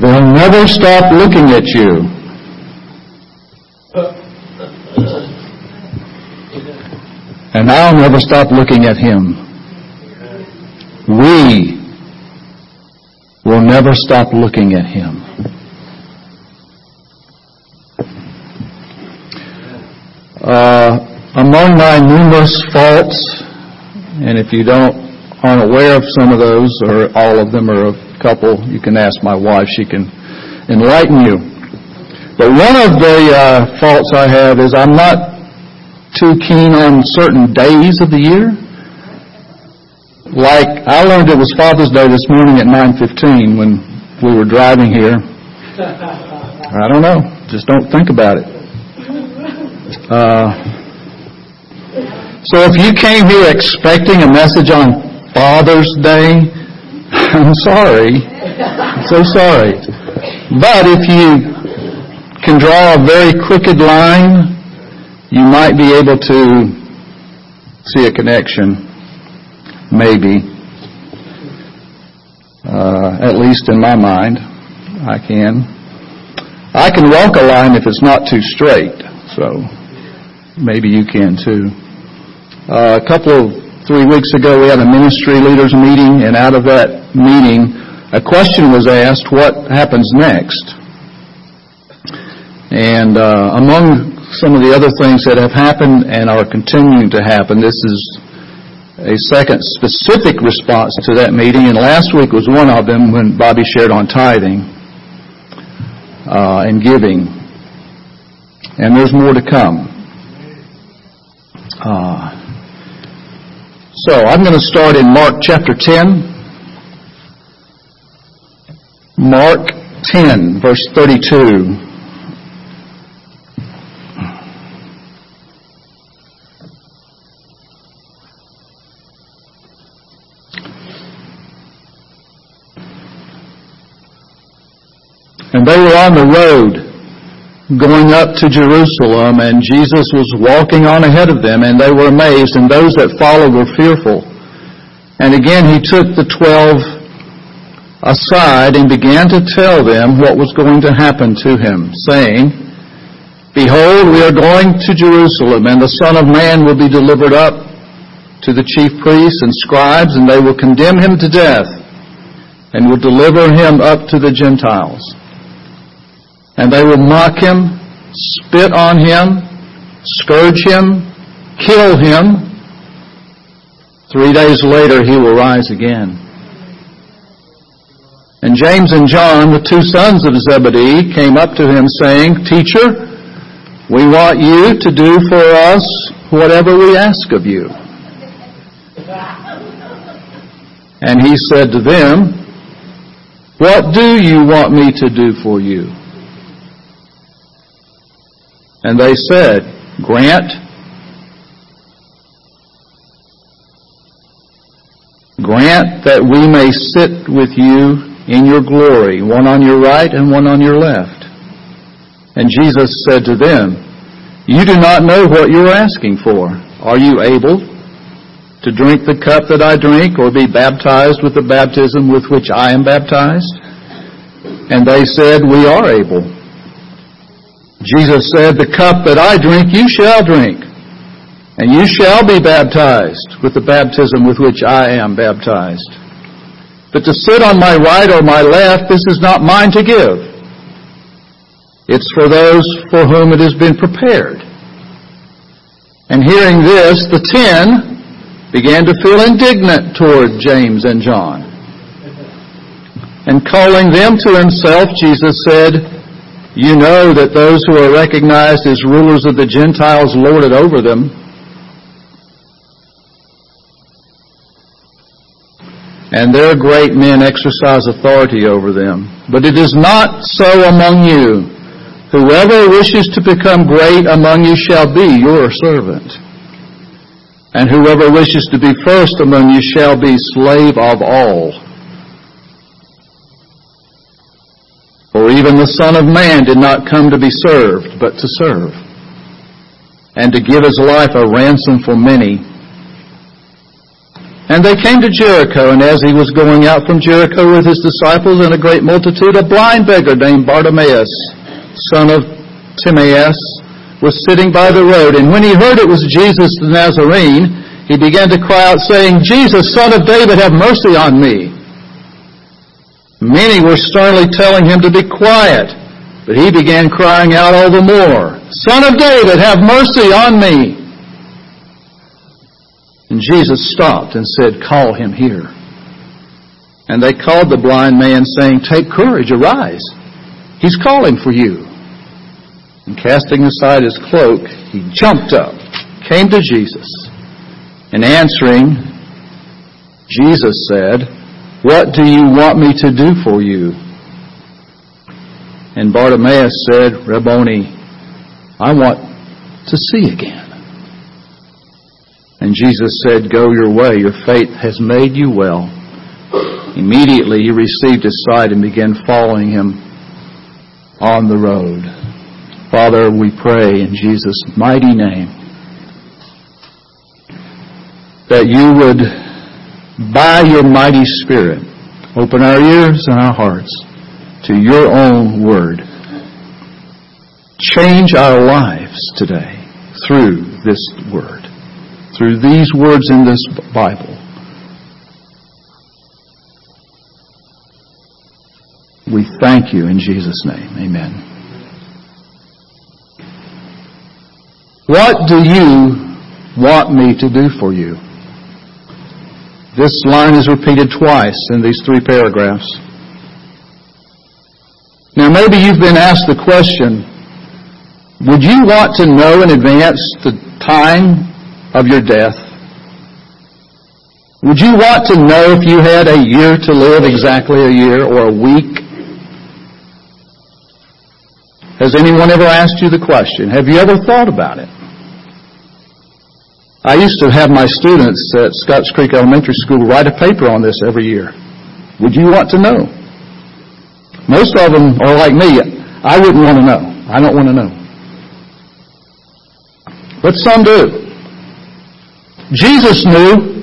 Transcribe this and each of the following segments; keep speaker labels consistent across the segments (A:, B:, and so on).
A: They'll never stop looking at you. And I'll never stop looking at him. We will never stop looking at him. Uh, among my numerous faults, and if you don't aren't aware of some of those or all of them or couple, you can ask my wife; she can enlighten you. But one of the uh, faults I have is I'm not too keen on certain days of the year. Like I learned it was Father's Day this morning at 9:15 when we were driving here. I don't know. Just don't think about it. Uh, so if you came here expecting a message on Father's Day, I'm sorry. I'm so sorry. But if you can draw a very crooked line, you might be able to see a connection. Maybe. Uh, at least in my mind, I can. I can walk a line if it's not too straight. So maybe you can too. Uh, a couple of three weeks ago, we had a ministry leaders meeting, and out of that meeting, a question was asked: What happens next? And uh, among some of the other things that have happened and are continuing to happen, this is a second specific response to that meeting, and last week was one of them when Bobby shared on tithing uh, and giving. And there's more to come. Uh, so I'm going to start in Mark chapter 10. Mark 10, verse 32. And they were on the road going up to Jerusalem, and Jesus was walking on ahead of them, and they were amazed, and those that followed were fearful. And again he took the twelve aside and began to tell them what was going to happen to him, saying, Behold, we are going to Jerusalem, and the Son of Man will be delivered up to the chief priests and scribes, and they will condemn him to death, and will deliver him up to the Gentiles and they will mock him, spit on him, scourge him, kill him. Three days later, he will rise again. And James and John, the two sons of Zebedee, came up to him saying, Teacher, we want you to do for us whatever we ask of you. And he said to them, What do you want me to do for you? And they said, Grant Grant that we may sit with you in your glory, one on your right and one on your left. And Jesus said to them, You do not know what you are asking for. Are you able to drink the cup that I drink or be baptized with the baptism with which I am baptized? And they said, We are able. Jesus said, The cup that I drink, you shall drink, and you shall be baptized with the baptism with which I am baptized. But to sit on my right or my left, this is not mine to give. It's for those for whom it has been prepared. And hearing this, the ten began to feel indignant toward James and John. And calling them to himself, Jesus said, you know that those who are recognized as rulers of the Gentiles lord it over them. And their great men exercise authority over them. But it is not so among you. Whoever wishes to become great among you shall be your servant. And whoever wishes to be first among you shall be slave of all. For even the Son of Man did not come to be served, but to serve, and to give his life a ransom for many. And they came to Jericho, and as he was going out from Jericho with his disciples and a great multitude, a blind beggar named Bartimaeus, son of Timaeus, was sitting by the road. And when he heard it was Jesus the Nazarene, he began to cry out, saying, Jesus, son of David, have mercy on me. Many were sternly telling him to be quiet, but he began crying out all the more, Son of David, have mercy on me. And Jesus stopped and said, Call him here. And they called the blind man, saying, Take courage, arise. He's calling for you. And casting aside his cloak, he jumped up, came to Jesus, and answering, Jesus said, What do you want me to do for you? And Bartimaeus said, Rabboni, I want to see again. And Jesus said, Go your way, your faith has made you well. Immediately he received his sight and began following him on the road. Father, we pray in Jesus' mighty name that you would, by your mighty Spirit, open our ears and our hearts to your own word. Change our lives today through this word through these words in this Bible. We thank you in Jesus' name. Amen. What do you want me to do for you? This line is repeated twice in these three paragraphs. Now maybe you've been asked the question, would you want to know in advance the time of your death? Would you want to know if you had a year to live, exactly a year, or a week? Has anyone ever asked you the question? Have you ever thought about it? I used to have my students at Scotts Creek Elementary School write a paper on this every year. Would you want to know? Most of them are like me. I wouldn't want to know. I don't want to know. But some do. Jesus knew.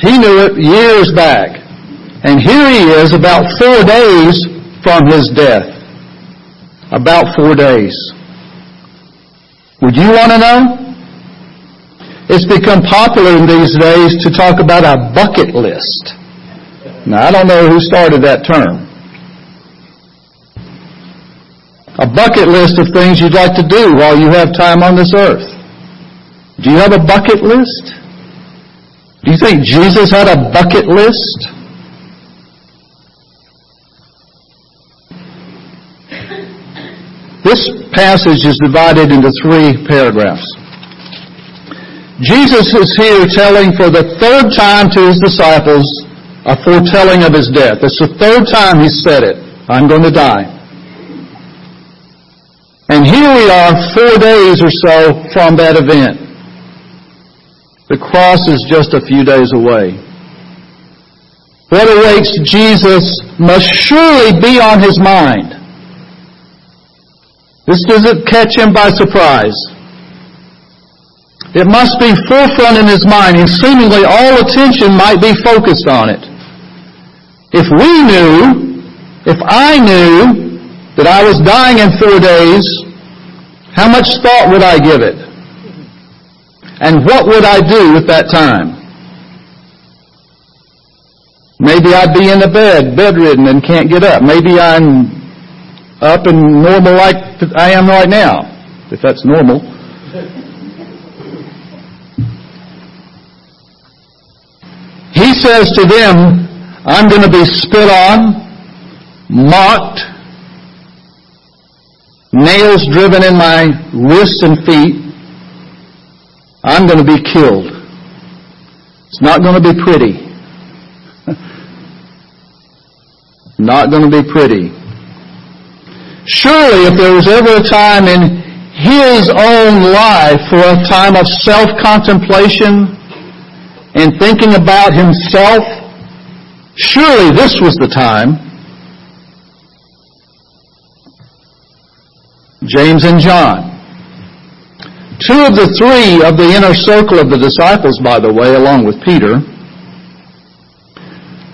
A: He knew it years back. And here he is about four days from his death. About four days. Would you want to know? It's become popular in these days to talk about a bucket list. Now, I don't know who started that term. A bucket list of things you'd like to do while you have time on this earth. Do you have a bucket list? Do you think Jesus had a bucket list? This passage is divided into three paragraphs. Jesus is here telling for the third time to his disciples a foretelling of his death. It's the third time he said it. I'm going to die. And here we are four days or so from that event. The cross is just a few days away. What awaits Jesus must surely be on his mind. This doesn't catch him by surprise. It must be forefront in his mind, and seemingly all attention might be focused on it. If we knew, if I knew that I was dying in four days, how much thought would I give it? And what would I do with that time? Maybe I'd be in the bed, bedridden, and can't get up. Maybe I'm up and normal like I am right now, if that's normal. He says to them, I'm going to be spit on, mocked, nails driven in my wrists and feet, I'm going to be killed. It's not going to be pretty. not going to be pretty. Surely if there was ever a time in his own life for a time of self-contemplation and thinking about himself, surely this was the time. James and John Two of the three of the inner circle of the disciples, by the way, along with Peter,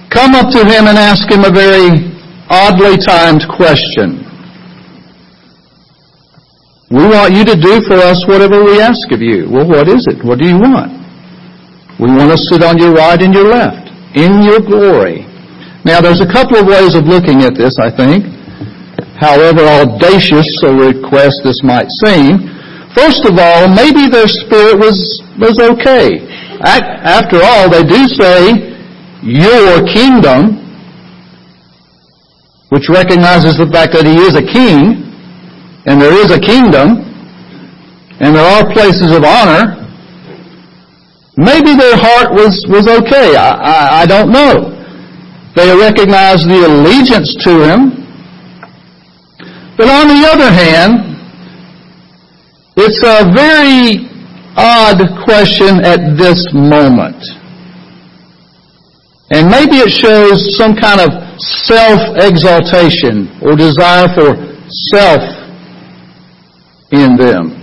A: come up to him and ask him a very oddly timed question. We want you to do for us whatever we ask of you. Well, what is it? What do you want? We want to sit on your right and your left in your glory. Now, there's a couple of ways of looking at this, I think. However audacious a request this might seem, First of all, maybe their spirit was, was okay. After all, they do say, your kingdom, which recognizes the fact that he is a king, and there is a kingdom, and there are places of honor. Maybe their heart was, was okay. I, I, I don't know. They recognize the allegiance to him. But on the other hand, it's a very odd question at this moment. And maybe it shows some kind of self-exaltation or desire for self in them.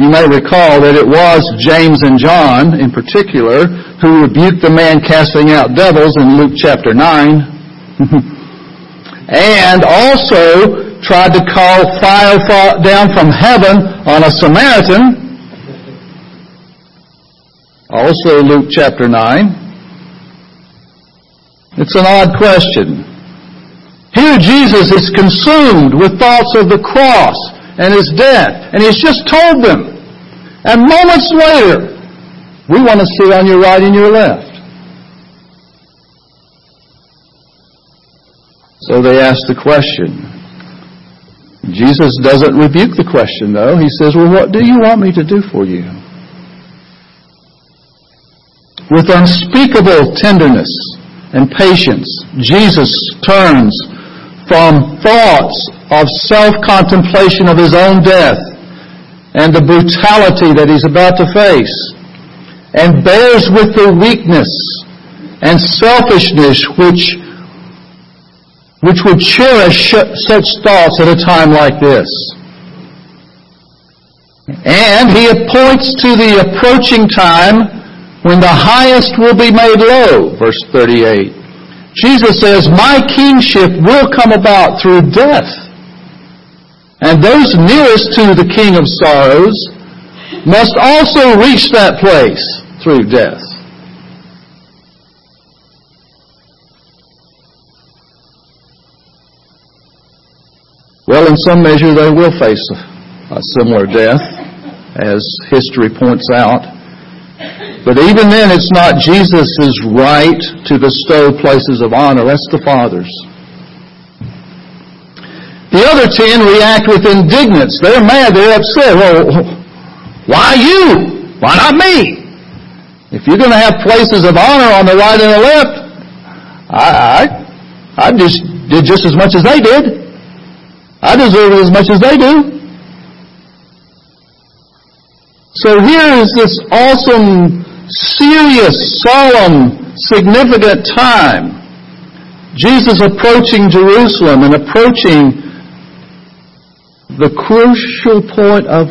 A: You may recall that it was James and John in particular who rebuked the man casting out devils in Luke chapter 9. and also tried to call fire down from heaven on a Samaritan. Also Luke chapter 9. It's an odd question. Here Jesus is consumed with thoughts of the cross and his death, and he's just told them. And moments later, we want to sit on your right and your left. So they ask the question, Jesus doesn't rebuke the question, though. He says, Well, what do you want me to do for you? With unspeakable tenderness and patience, Jesus turns from thoughts of self-contemplation of his own death and the brutality that he's about to face and bears with the weakness and selfishness which which would cherish such thoughts at a time like this. And he points to the approaching time when the highest will be made low, verse 38. Jesus says, My kingship will come about through death. And those nearest to the King of sorrows must also reach that place through death. Well, in some measure, they will face a, similar death, as history points out. But even then, it's not Jesus' right to bestow places of honor. That's the Father's. The other ten react with indignance. They're mad. They're upset. Well, why you? Why not me? If you're going to have places of honor on the right and the left, I, I, I just did just as much as they did. I deserve it as much as they do. So here is this awesome, serious, solemn, significant time. Jesus approaching Jerusalem and approaching the crucial point of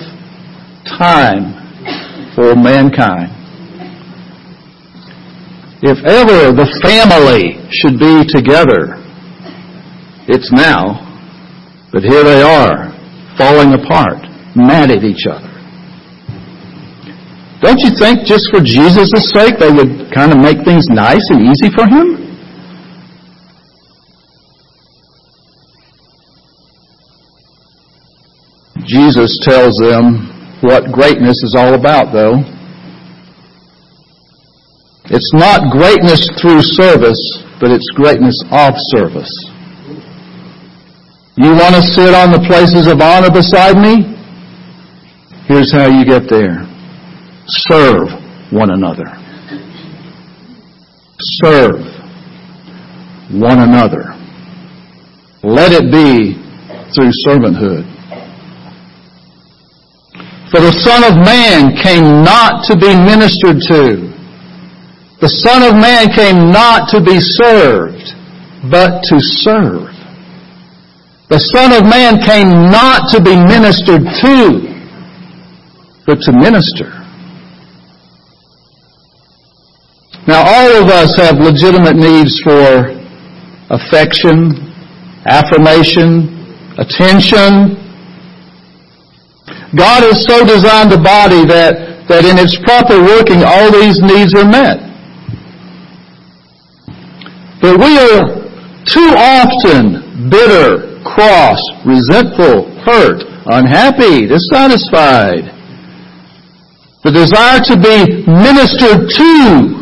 A: time for mankind. If ever the family should be together, it's now. But here they are, falling apart, mad at each other. Don't you think just for Jesus' sake they would kind of make things nice and easy for him? Jesus tells them what greatness is all about, though. It's not greatness through service, but it's greatness of service. You want to sit on the places of honor beside me? Here's how you get there. Serve one another. Serve one another. Let it be through servanthood. For the Son of Man came not to be ministered to. The Son of Man came not to be served, but to serve The Son of Man came not to be ministered to, but to minister. Now all of us have legitimate needs for affection, affirmation, attention. God has so designed the body that, that in its proper working all these needs are met. But we are too often bitter, cross, resentful, hurt, unhappy, dissatisfied. The desire to be ministered to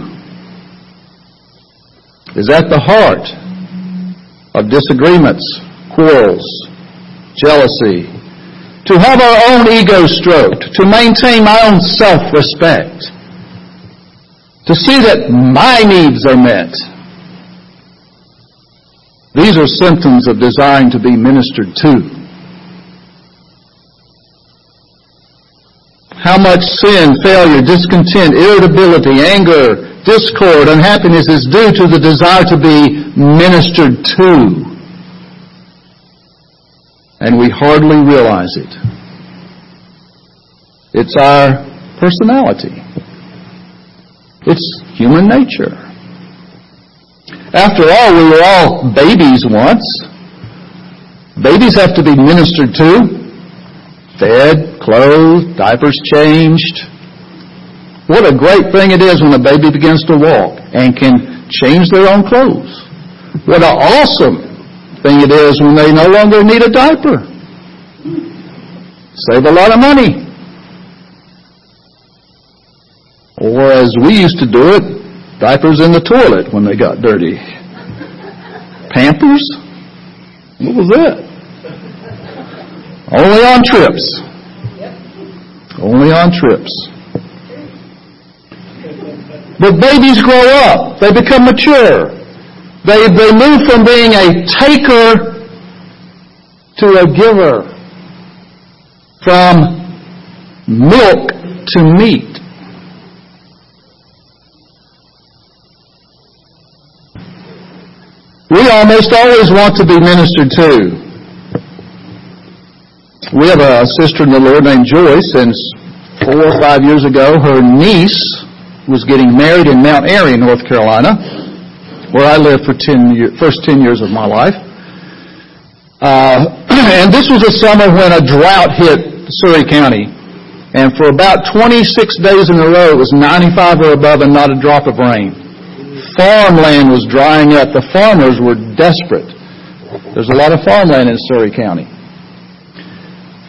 A: is at the heart of disagreements, quarrels, jealousy, to have our own ego stroked, to maintain my own self-respect, to see that my needs are met. These are symptoms of desiring to be ministered to. How much sin, failure, discontent, irritability, anger, discord, unhappiness is due to the desire to be ministered to. And we hardly realize it. It's our personality. It's human nature. After all, we were all babies once. Babies have to be ministered to, fed, clothed, diapers changed. What a great thing it is when a baby begins to walk and can change their own clothes. What an awesome thing it is when they no longer need a diaper. Save a lot of money. Or as we used to do it, diapers in the toilet when they got dirty. Pampers? What was that? Only on trips. Only on trips. But babies grow up. They become mature. They, they move from being a taker to a giver. From milk to meat. We almost always want to be ministered to. We have a sister in the Lord named Joyce, and four or five years ago, her niece was getting married in Mount Airy, North Carolina, where I lived for ten year, first ten years of my life. Uh, and this was a summer when a drought hit Surry County. And for about 26 days in a row, it was 95 or above and not a drop of rain farmland was drying up. The farmers were desperate. There's a lot of farmland in Surry County.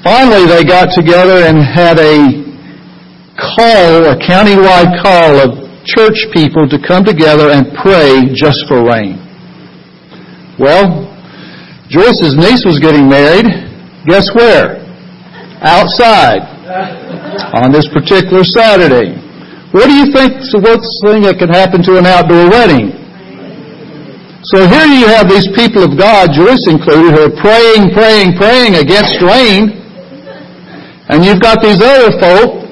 A: Finally, they got together and had a call, a countywide call of church people to come together and pray just for rain. Well, Joyce's niece was getting married. Guess where? Outside. On this particular Saturday. What do you think is the worst thing that could happen to an outdoor wedding? So here you have these people of God, Joyce included, who are praying, praying, praying against rain. And you've got these other folk,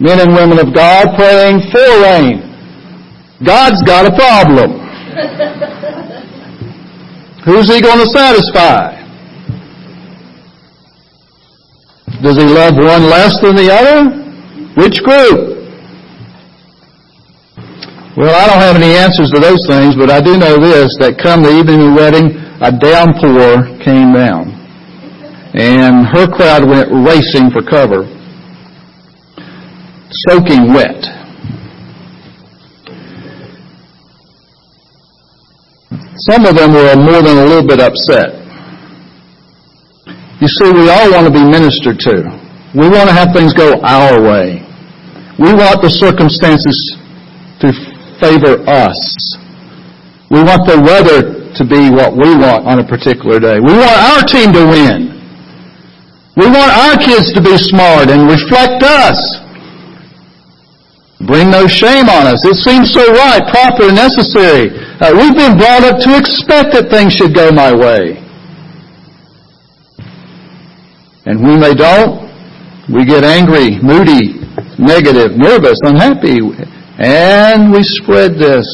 A: men and women of God, praying for rain. God's got a problem. Who's he going to satisfy? Does he love one less than the other? Which group? Well, I don't have any answers to those things, but I do know this, that come the evening of the wedding, a downpour came down. And her crowd went racing for cover, soaking wet. Some of them were more than a little bit upset. You see, we all want to be ministered to. We want to have things go our way. We want the circumstances to favor us. We want the weather to be what we want on a particular day. We want our team to win. We want our kids to be smart and reflect us. Bring no shame on us. It seems so right, proper, and necessary. Uh, we've been brought up to expect that things should go my way. And when they don't, we get angry, moody, negative, nervous, unhappy, and we spread this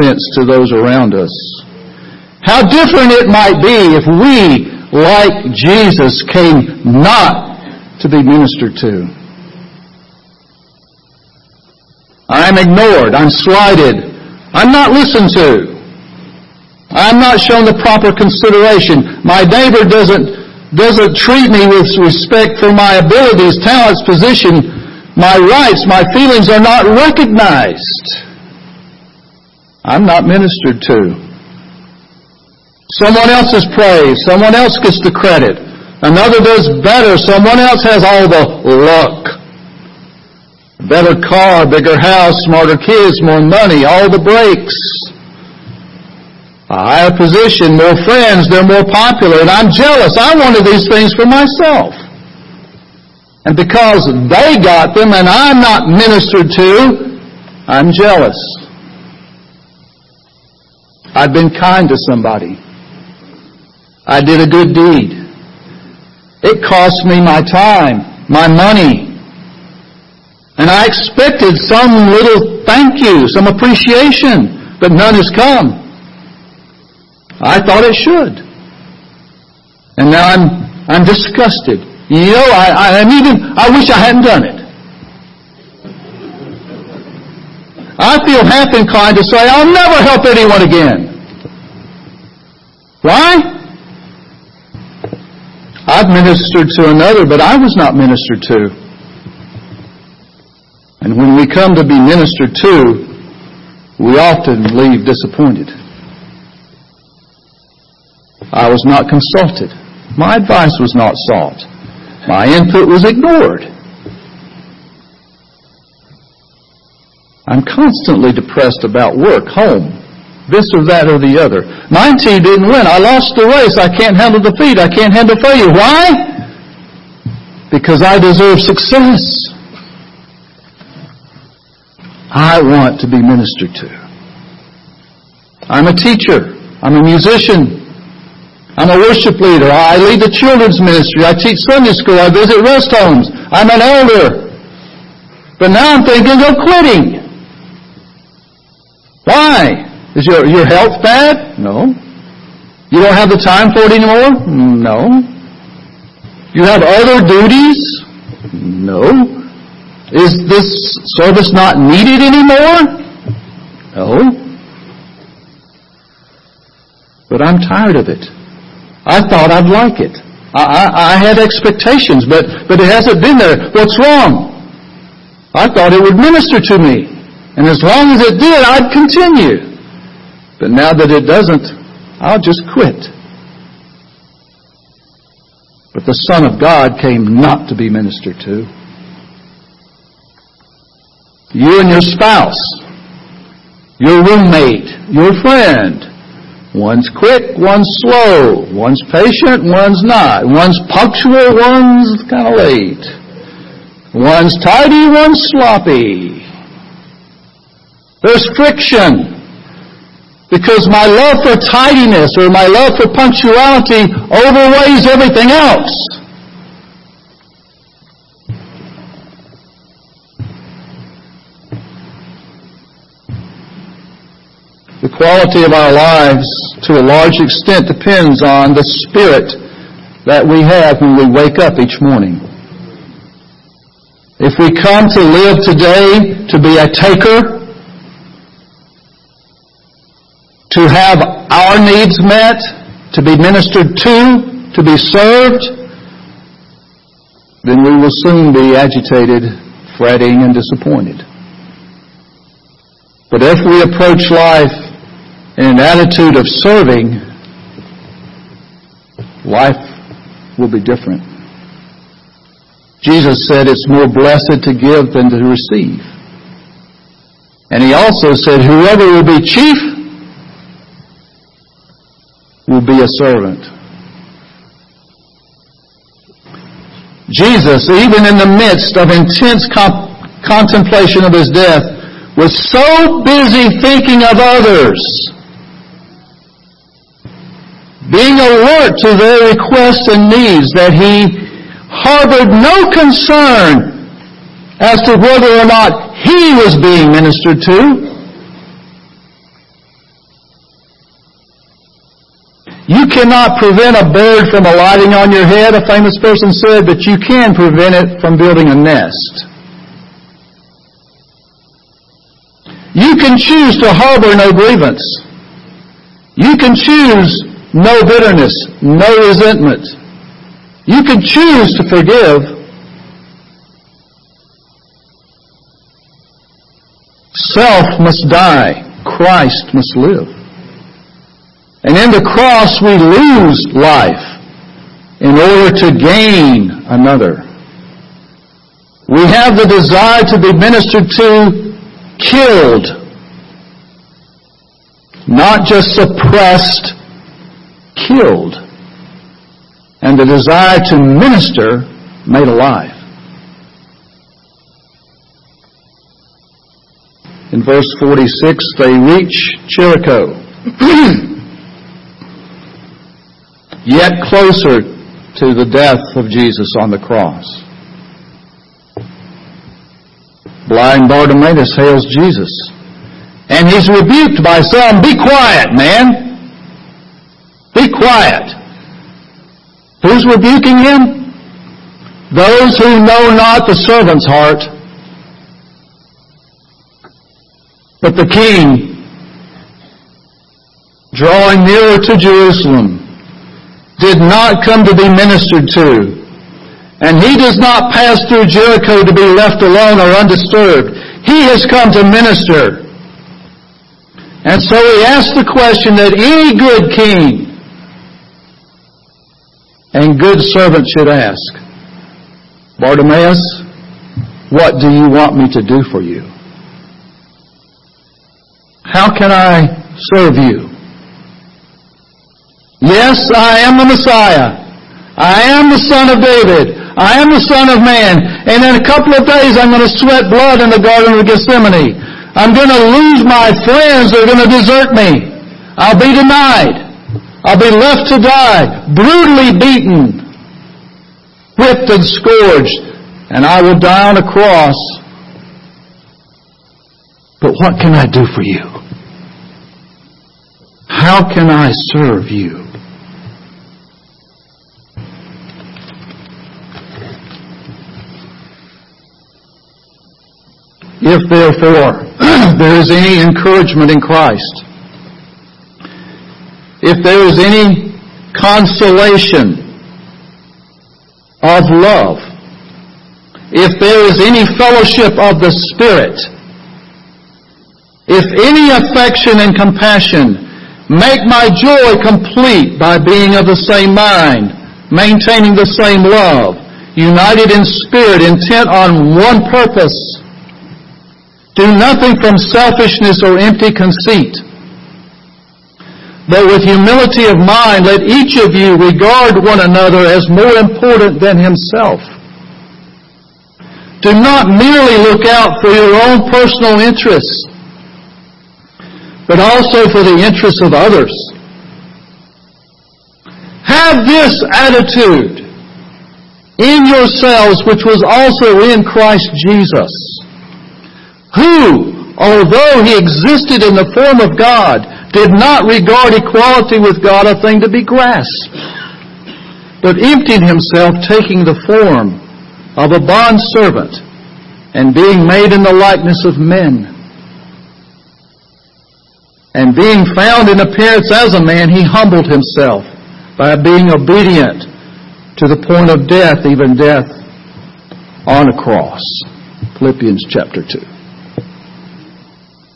A: sense to those around us. How different it might be if we, like Jesus, came not to be ministered to. I'm ignored. I'm slighted. I'm not listened to. I'm not shown the proper consideration. My neighbor doesn't, doesn't treat me with respect for my abilities, talents, position, my rights, my feelings are not recognized. I'm not ministered to. Someone else is praised. Someone else gets the credit. Another does better. Someone else has all the luck. Better car, bigger house, smarter kids, more money, all the breaks. A higher position, more friends, they're more popular, and I'm jealous. I wanted these things for myself. And because they got them and I'm not ministered to, I'm jealous. I've been kind to somebody. I did a good deed. It cost me my time, my money. And I expected some little thank you, some appreciation, but none has come. I thought it should. And now I'm, I'm disgusted. You know, I, I'm even, I wish I hadn't done it. I feel half inclined to say, I'll never help anyone again. Why? I've ministered to another, but I was not ministered to. And when we come to be ministered to, we often leave disappointed. I was not consulted. My advice was not sought. My input was ignored. I'm constantly depressed about work, home, this or that or the other. My team didn't win. I lost the race. I can't handle defeat. I can't handle failure. Why? Because I deserve success. I want to be ministered to. I'm a teacher. I'm a musician. I'm a worship leader. I lead the children's ministry. I teach Sunday school. I visit rest homes. I'm an elder. But now I'm thinking of quitting. Why? Is your, your health bad? No. You don't have the time for it anymore? No. You have other duties? No. Is this service not needed anymore? No. But I'm tired of it. I thought I'd like it. I, I, I had expectations, but, but it hasn't been there. What's wrong? I thought it would minister to me. And as long as it did, I'd continue. But now that it doesn't, I'll just quit. But the Son of God came not to be ministered to. You and your spouse, your roommate, your friend, One's quick, one's slow. One's patient, one's not. One's punctual, one's kind of late. One's tidy, one's sloppy. There's friction. Because my love for tidiness or my love for punctuality overweighs everything else. The quality of our lives, to a large extent, depends on the spirit that we have when we wake up each morning. If we come to live today to be a taker, to have our needs met, to be ministered to, to be served, then we will soon be agitated, fretting, and disappointed. But if we approach life in an attitude of serving, life will be different. Jesus said it's more blessed to give than to receive. And he also said whoever will be chief will be a servant. Jesus, even in the midst of intense comp- contemplation of his death, was so busy thinking of others being alert to their requests and needs, that he harbored no concern as to whether or not he was being ministered to. Cannot prevent a bird from alighting on your head, a famous person said, but you can prevent it from building a nest. You can choose to harbor no grievance. You can choose no bitterness, no resentment. You can choose to forgive. Self must die. Christ must live. And in the cross we lose life in order to gain another. We have the desire to be ministered to killed, not just suppressed, killed. And the desire to minister made alive. In verse 46, they reach Jericho. Yet closer to the death of Jesus on the cross. Blind Bartimaeus hails Jesus. And he's rebuked by some, be quiet, man. Be quiet. Who's rebuking him? Those who know not the servant's heart, but the king, drawing nearer to Jerusalem, did not come to be ministered to. And he does not pass through Jericho to be left alone or undisturbed. He has come to minister. And so he asks the question that any good king and good servant should ask. Bartimaeus, what do you want me to do for you? How can I serve you? Yes, I am the Messiah. I am the Son of David. I am the Son of Man. And in a couple of days I'm going to sweat blood in the Garden of Gethsemane. I'm going to lose my friends. They're going to desert me. I'll be denied. I'll be left to die, brutally beaten, whipped and scourged, and I will die on a cross. But what can I do for you? How can I serve you? If therefore there is any encouragement in Christ, if there is any consolation of love, if there is any fellowship of the Spirit, if any affection and compassion, make my joy complete by being of the same mind, maintaining the same love, united in spirit, intent on one purpose. Do nothing from selfishness or empty conceit. But with humility of mind, let each of you regard one another as more important than himself. Do not merely look out for your own personal interests, but also for the interests of others. Have this attitude in yourselves which was also in Christ Jesus who, although he existed in the form of God, did not regard equality with God a thing to be grasped, but emptied himself, taking the form of a bondservant and being made in the likeness of men. And being found in appearance as a man, he humbled himself by being obedient to the point of death, even death on a cross. Philippians chapter 2.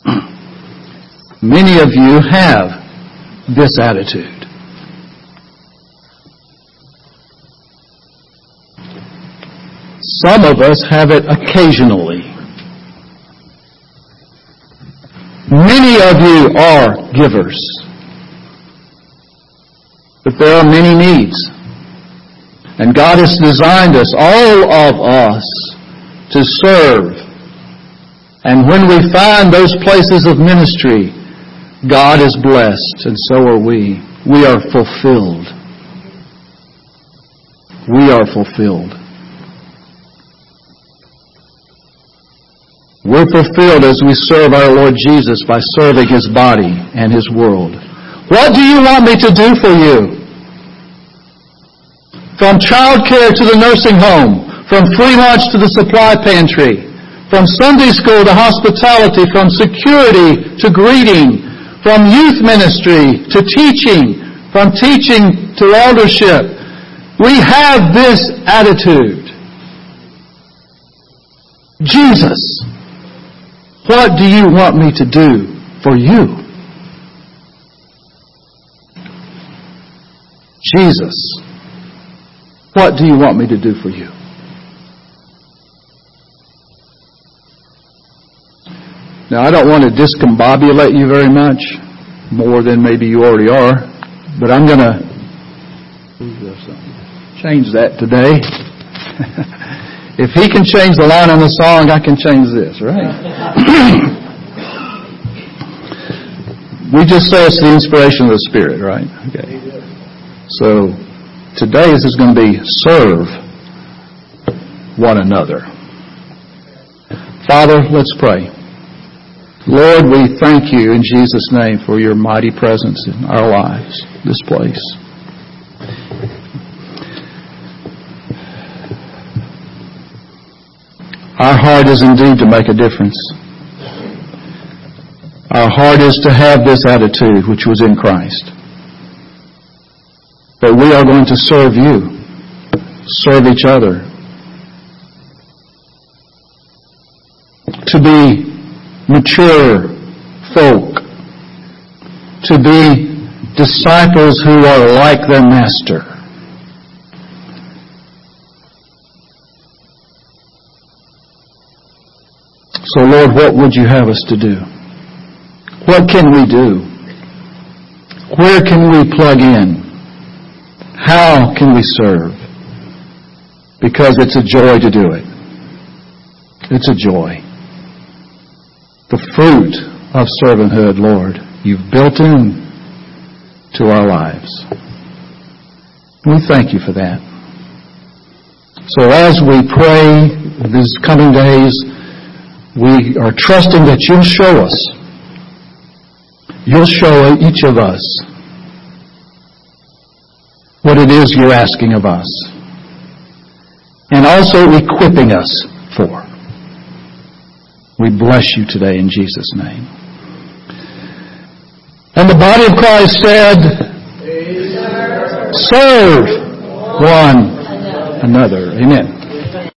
A: Many of you have this attitude. Some of us have it occasionally. Many of you are givers. But there are many needs. And God has designed us, all of us, to serve. And when we find those places of ministry, God is blessed, and so are we. We are fulfilled. We are fulfilled. We're fulfilled as we serve our Lord Jesus by serving His body and His world. What do you want me to do for you? from child care to the nursing home, from free lunch to the supply pantry, from Sunday school to hospitality, from security to greeting, from youth ministry to teaching, from teaching to eldership. We have this attitude. Jesus, what do you want me to do for you? Jesus, what do you want me to do for you? Now, I don't want to discombobulate you very much, more than maybe you already are, but I'm going to change that today. if he can change the line on the song, I can change this, right? we just say it's the inspiration of the Spirit, right? Okay. So today this is going to be serve one another. Father, let's pray. Lord, we thank you in Jesus' name for your mighty presence in our lives, this place. Our heart is indeed to make a difference. Our heart is to have this attitude which was in Christ. But we are going to serve you, serve each other. To be mature folk, to be disciples who are like their master. So Lord, what would you have us to do? What can we do? Where can we plug in? How can we serve? Because it's a joy to do it. It's a joy. The fruit of servanthood, Lord, you've built in to our lives. We thank you for that. So as we pray these coming days, we are trusting that you'll show us. You'll show each of us what it is you're asking of us. And also equipping us. We bless you today in Jesus' name. And the body of Christ said, Serve one another. Amen.